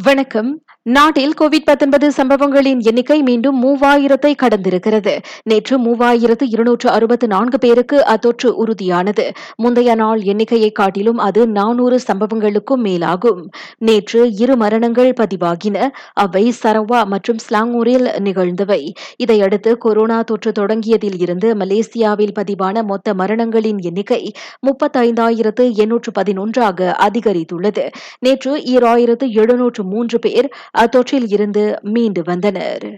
வணக்கம். நாட்டில் கோவிட் சம்பவங்களின் எண்ணிக்கை மீண்டும் மூவாயிரத்தை கடந்திருக்கிறது. நேற்று மூவாயிரத்து இருநூற்று அறுபத்து நான்கு பேருக்கு அத்தொற்று உறுதியானது. முந்தைய நாள் எண்ணிக்கையை காட்டிலும் அது நானூறு சம்பவங்களுக்கும் மேலாகும். நேற்று இரு மரணங்கள் பதிவாகின. அவை சரவா மற்றும் ஸ்லாங்கூரில் நிகழ்ந்தவை. இதையடுத்து கொரோனா தொற்று தொடங்கியதில் இருந்து மலேசியாவில் பதிவான மொத்த மரணங்களின் எண்ணிக்கை முப்பத்தைந்தாயிரத்து எண்ணூற்று பதினொன்றாக அதிகரித்துள்ளது. நேற்று ஈராயிரத்து எழுநூற்று மூன்று பேர் அத்தொற்றில் இருந்து மீண்டு வந்தனர்.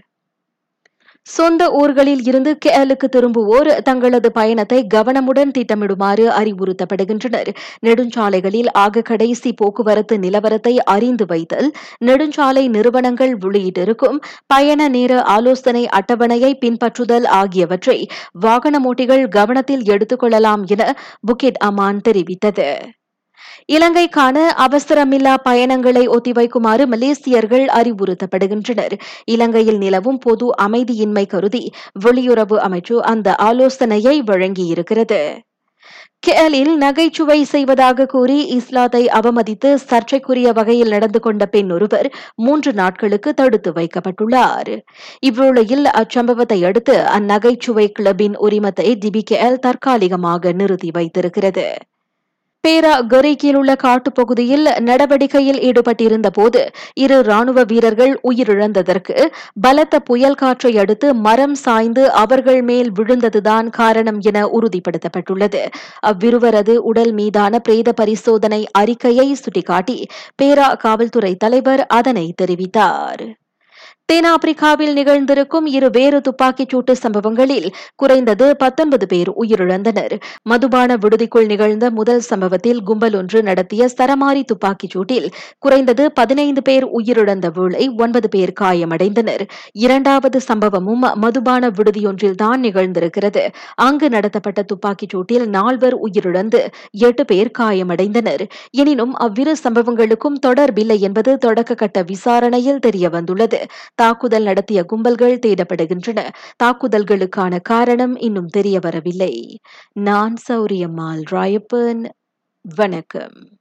சொந்த ஊர்களில் இருந்து கேலுக்கு திரும்புவோர் தங்களது பயணத்தை கவனமுடன் திட்டமிடுமாறு அறிவுறுத்தப்படுகின்றனர். நெடுஞ்சாலைகளில் ஆக கடைசி போக்குவரத்து நிலவரத்தை அறிந்து வைத்தல் நெடுஞ்சாலை நிறுவனங்கள் வெளியிட்டிருக்கும் பயண நேர ஆலோசனை அட்டவணையை பின்பற்றுதல் ஆகியவற்றை வாகனமோட்டிகள் கவனத்தில் எடுத்துக் கொள்ளலாம் என புக்கெட் அமான் தெரிவித்தது. இலங்கைக்கான அவசரமில்லா பயணங்களை ஒத்திவைக்குமாறு மலேசியர்கள் அறிவுறுத்தப்படுகின்றனர். இலங்கையில் நிலவும் பொது அமைதியின்மை கருதி வெளியுறவு அமைச்சு அந்த ஆலோசனையை வழங்கியிருக்கிறது. கேலில் நகைச்சுவை செய்வதாக கூறி இஸ்லாத்தை அவமதித்து சர்ச்சைக்குரிய வகையில் நடந்து கொண்ட பெண் ஒருவர் மூன்று நாட்களுக்கு தடுத்து வைக்கப்பட்டுள்ளார். இவ்வேளையில் அச்சம்பவத்தை அடுத்து அந்நகைச்சுவை கிளப்பின் உரிமத்தை டிபிகேஎல் தற்காலிகமாக நிறுத்தி வைத்திருக்கிறது. பேரா கொரிக்கில் உள்ள காட்டுப்பகுதியில் நடவடிக்கையில் ஈடுபட்டிருந்த போது இரு ராணுவ வீரர்கள் உயிரிழந்ததற்கு பலத்த புயல் காற்றை அடுத்து மரம் சாய்ந்து அவர்கள் மேல் விழுந்ததுதான் காரணம் என உறுதிப்படுத்தப்பட்டுள்ளது. அவ்விருவரது உடல் மீதான பிரேத பரிசோதனை அறிக்கையை சுட்டிக்காட்டி பேரா காவல்துறை தலைவர் அதனை தெரிவித்தார். தென்னாப்பிரிக்காவில் நிகழ்ந்திருக்கும் இரு வேறு துப்பாக்கிச் சூட்டு சம்பவங்களில் குறைந்தது பத்தொன்பது பேர் உயிரிழந்தனர். மதுபான விடுதிக்குள் நிகழ்ந்த முதல் சம்பவத்தில் கும்பல் ஒன்று நடத்திய சரமாரி துப்பாக்கிச் சூட்டில் குறைந்தது பதினைந்து பேர் உயிரிழந்த வேளை ஒன்பது பேர் காயமடைந்தனர். இரண்டாவது சம்பவமும் மதுபான விடுதியொன்றில் தான் நிகழ்ந்திருக்கிறது. அங்கு நடத்தப்பட்ட துப்பாக்கிச் சூட்டில் நால்வர் உயிரிழந்து எட்டு பேர் காயமடைந்தனர். எனினும் அவ்விரு சம்பவங்களுக்கும் தொடர்பில்லை என்பது தொடக்க கட்ட விசாரணையில் தெரியவந்துள்ளது. தாக்குதல் நடத்திய கும்பல்கள் தேடப்படுகின்றன. தாக்குதல்களுக்கான காரணம் இன்னும் தெரியவரவில்லை. நான் சௌரியம்மாள் ராயப்பன். வணக்கம்.